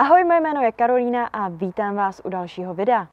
Ahoj, moje jméno je Karolína a vítám vás u dalšího videa.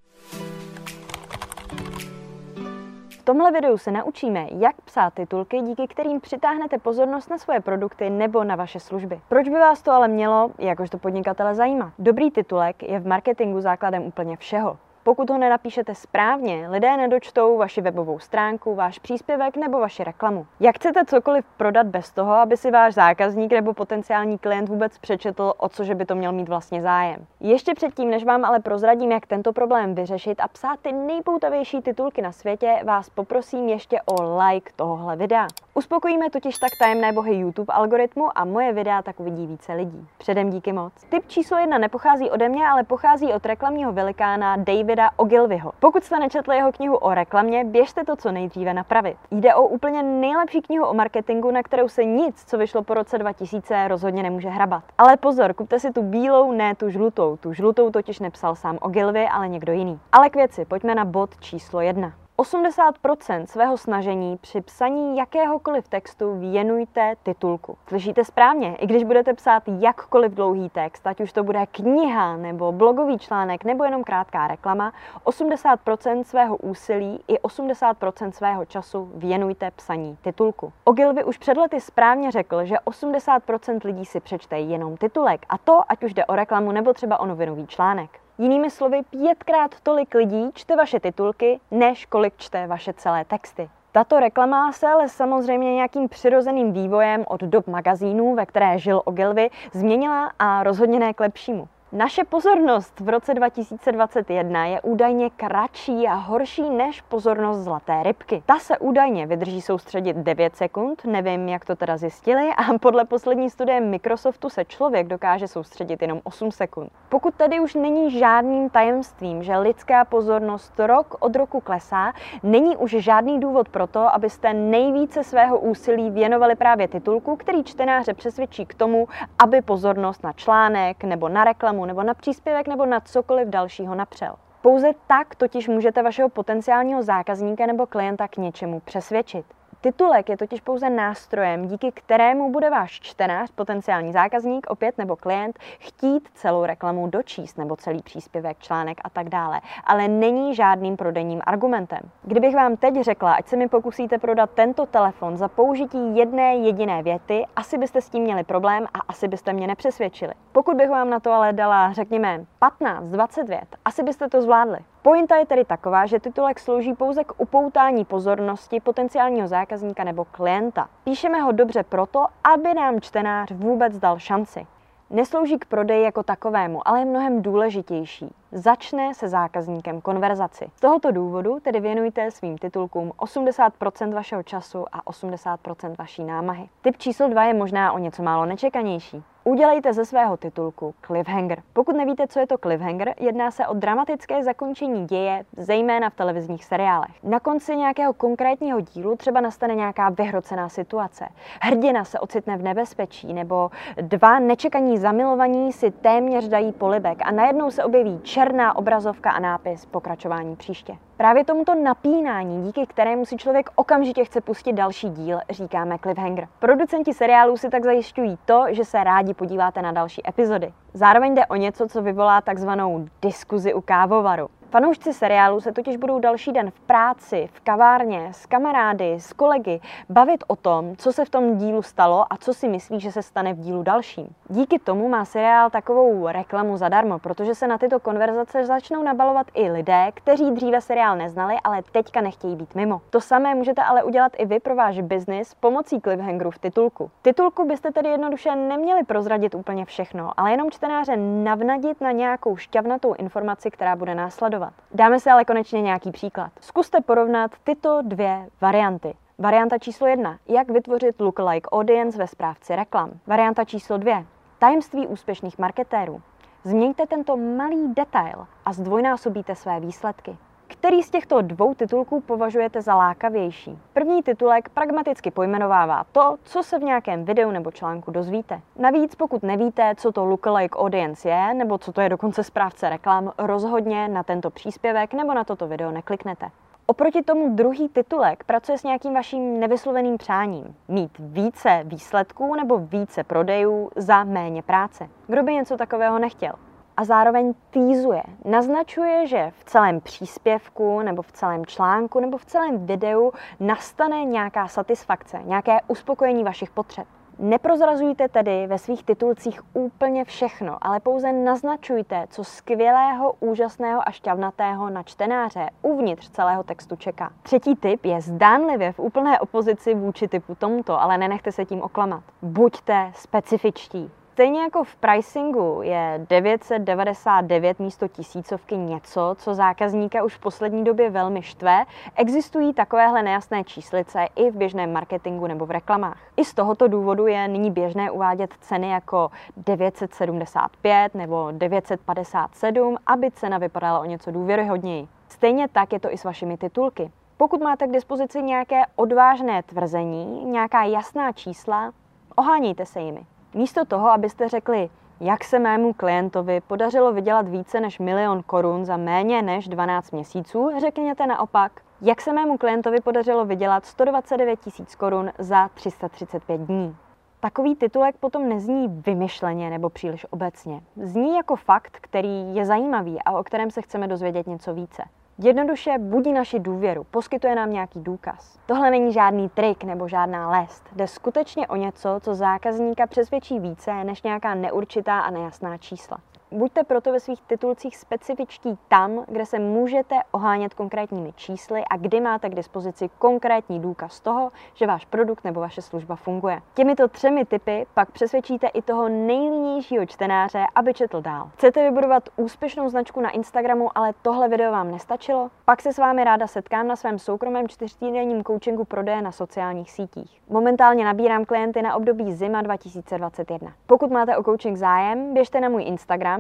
V tomhle videu se naučíme, jak psát titulky, díky kterým přitáhnete pozornost na svoje produkty nebo na vaše služby. Proč by vás to ale mělo, jakožto podnikatele, zajímat? Dobrý titulek je v marketingu základem úplně všeho. Pokud ho nenapíšete správně, lidé nedočtou vaši webovou stránku, váš příspěvek nebo vaši reklamu. Jak chcete cokoliv prodat bez toho, aby si váš zákazník nebo potenciální klient vůbec přečetl, o co že by to měl mít vlastně zájem? Ještě předtím, než vám ale prozradím, jak tento problém vyřešit a psát ty nejpoutavější titulky na světě, vás poprosím ještě o like tohohle videa. Uspokojíme totiž tak tajemné bohy YouTube algoritmu a moje videa tak uvidí více lidí. Předem díky moc. Tip číslo jedna nepochází ode mě, ale pochází od reklamního velikána Davida Ogilvyho. Pokud jste nečetli jeho knihu o reklamě, běžte to co nejdříve napravit. Jde o úplně nejlepší knihu o marketingu, na kterou se nic, co vyšlo po roce 2000, rozhodně nemůže hrabat. Ale pozor, kupte si tu bílou, ne tu žlutou. Tu žlutou totiž nepsal sám Ogilvy, ale někdo jiný. Ale k věci, pojďme na bod číslo jedna. 80% svého snažení při psaní jakéhokoliv textu věnujte titulku. Slyšíte správně, i když budete psát jakkoliv dlouhý text, ať už to bude kniha nebo blogový článek nebo jenom krátká reklama, 80% svého úsilí i 80% svého času věnujte psaní titulku. Ogilvy už před lety správně řekl, že 80% lidí si přečte jenom titulek a to, ať už jde o reklamu nebo třeba o novinový článek. Jinými slovy, pětkrát tolik lidí čte vaše titulky, než kolik čte vaše celé texty. Tato reklama se ale samozřejmě nějakým přirozeným vývojem od dob magazínů, ve které žil Ogilvy, změnila a rozhodně ne k lepšímu. Naše pozornost v roce 2021 je údajně kratší a horší než pozornost zlaté rybky. Ta se údajně vydrží soustředit 9 sekund, nevím, jak to teda zjistili, a podle poslední studie Microsoftu se člověk dokáže soustředit jenom 8 sekund. Pokud tady už není žádným tajemstvím, že lidská pozornost rok od roku klesá, není už žádný důvod pro to, abyste nejvíce svého úsilí věnovali právě titulku, který čtenáře přesvědčí k tomu, aby pozornost na článek nebo na reklamu nebo na příspěvek nebo na cokoliv dalšího napřel. Pouze tak totiž můžete vašeho potenciálního zákazníka nebo klienta k něčemu přesvědčit. Titulek je totiž pouze nástrojem, díky kterému bude váš čtenář, potenciální zákazník, opět nebo klient, chtít celou reklamu dočíst nebo celý příspěvek, článek a tak dále. Ale není žádným prodejním argumentem. Kdybych vám teď řekla, ať se mi pokusíte prodat tento telefon za použití jedné jediné věty, asi byste s tím měli problém a asi byste mě nepřesvědčili. Pokud bych vám na to ale dala, řekněme, 15-20 vět, asi byste to zvládli. Pointa je tedy taková, že titulek slouží pouze k upoutání pozornosti potenciálního zákazníka nebo klienta. Píšeme ho dobře proto, aby nám čtenář vůbec dal šanci. Neslouží k prodeji jako takovému, ale je mnohem důležitější. Začne se zákazníkem konverzaci. Z tohoto důvodu tedy věnujte svým titulkům 80% vašeho času a 80% vaší námahy. Typ číslo 2 je možná o něco málo nečekanější. Udělejte ze svého titulku cliffhanger. Pokud nevíte, co je to cliffhanger, jedná se o dramatické zakončení děje, zejména v televizních seriálech. Na konci nějakého konkrétního dílu třeba nastane nějaká vyhrocená situace. Hrdina se ocitne v nebezpečí, nebo dva nečekaní zamilovaní si téměř dají polibek a najednou se objeví černá obrazovka a nápis pokračování příště. Právě tomuto napínání, díky kterému si člověk okamžitě chce pustit další díl, říkáme cliffhanger. Producenti seriálů si tak zajišťují to, že se rádi podíváte na další epizody. Zároveň jde o něco, co vyvolá takzvanou diskuzi u kávovaru. Fanoušci seriálu se totiž budou další den v práci, v kavárně, s kamarády, s kolegy bavit o tom, co se v tom dílu stalo a co si myslí, že se stane v dílu dalším. Díky tomu má seriál takovou reklamu zadarmo, protože se na tyto konverzace začnou nabalovat i lidé, kteří dříve seriál neznali, ale teďka nechtějí být mimo. To samé můžete ale udělat i vy pro váš biznis pomocí cliffhangeru v titulku. Titulku byste tedy jednoduše neměli prozradit úplně všechno, ale jenom čtenáře navnadit na nějakou šťavnatou informaci, která bude následovat fungovat. Dáme si ale konečně nějaký příklad. Zkuste porovnat tyto dvě varianty. Varianta číslo jedna. Jak vytvořit lookalike audience ve správci reklam. Varianta číslo dvě. Tajemství úspěšných marketérů. Změňte tento malý detail a zdvojnásobíte své výsledky. Který z těchto dvou titulků považujete za lákavější? První titulek pragmaticky pojmenovává to, co se v nějakém videu nebo článku dozvíte. Navíc, pokud nevíte, co to lookalike audience je, nebo co to je dokonce správce reklam, rozhodně na tento příspěvek nebo na toto video nekliknete. Oproti tomu druhý titulek pracuje s nějakým vaším nevysloveným přáním. Mít více výsledků nebo více prodejů za méně práce. Kdo by něco takového nechtěl? A zároveň týzuje. Naznačuje, že v celém příspěvku nebo v celém článku nebo v celém videu nastane nějaká satisfakce, nějaké uspokojení vašich potřeb. Neprozrazujte tedy ve svých titulcích úplně všechno, ale pouze naznačujte, co skvělého, úžasného a šťavnatého na čtenáře uvnitř celého textu čeká. Třetí typ je zdánlivě v úplné opozici vůči typu tomuto, ale nenechte se tím oklamat. Buďte specifičtí. Stejně jako v pricingu je 999 místo tisícovky něco, co zákazníka už v poslední době velmi štve, existují takovéhle nejasné číslice i v běžném marketingu nebo v reklamách. I z tohoto důvodu je nyní běžné uvádět ceny jako 975 nebo 957, aby cena vypadala o něco důvěryhodněji. Stejně tak je to i s vašimi titulky. Pokud máte k dispozici nějaké odvážné tvrzení, nějaká jasná čísla, ohánějte se jimi. Místo toho, abyste řekli, jak se mému klientovi podařilo vydělat více než milion korun za méně než 12 měsíců, řekněte naopak, jak se mému klientovi podařilo vydělat 129 tisíc korun za 335 dní. Takový titulek potom nezní vymyšleně nebo příliš obecně. Zní jako fakt, který je zajímavý a o kterém se chceme dozvědět něco více. Jednoduše budí naši důvěru, poskytuje nám nějaký důkaz. Tohle není žádný trik nebo žádná lest. Jde skutečně o něco, co zákazníka přesvědčí více než nějaká neurčitá a nejasná čísla. Buďte proto ve svých titulcích specifičtí tam, kde se můžete ohánět konkrétními čísly a kdy máte k dispozici konkrétní důkaz toho, že váš produkt nebo vaše služba funguje. Těmito třemi typy pak přesvědčíte i toho nejlínějšího čtenáře, aby četl dál. Chcete vybudovat úspěšnou značku na Instagramu, ale tohle video vám nestačilo? Pak se s vámi ráda setkám na svém soukromém čtyřtýdenním coachingu prodeje na sociálních sítích. Momentálně nabírám klienty na období zima 2021. Pokud máte o coaching zájem, běžte na můj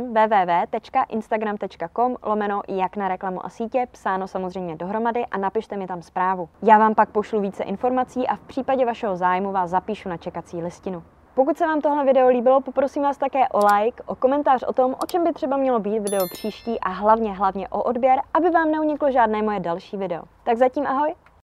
Instagram www.instagram.com lomeno jak na reklamu a sítě, psáno samozřejmě dohromady a napište mi tam zprávu. Já vám pak pošlu více informací a v případě vašeho zájmu vás zapíšu na čekací listinu. Pokud se vám tohle video líbilo, poprosím vás také o like, o komentář o tom, o čem by třeba mělo být video příští a hlavně, hlavně o odběr, aby vám neuniklo žádné moje další video. Tak zatím ahoj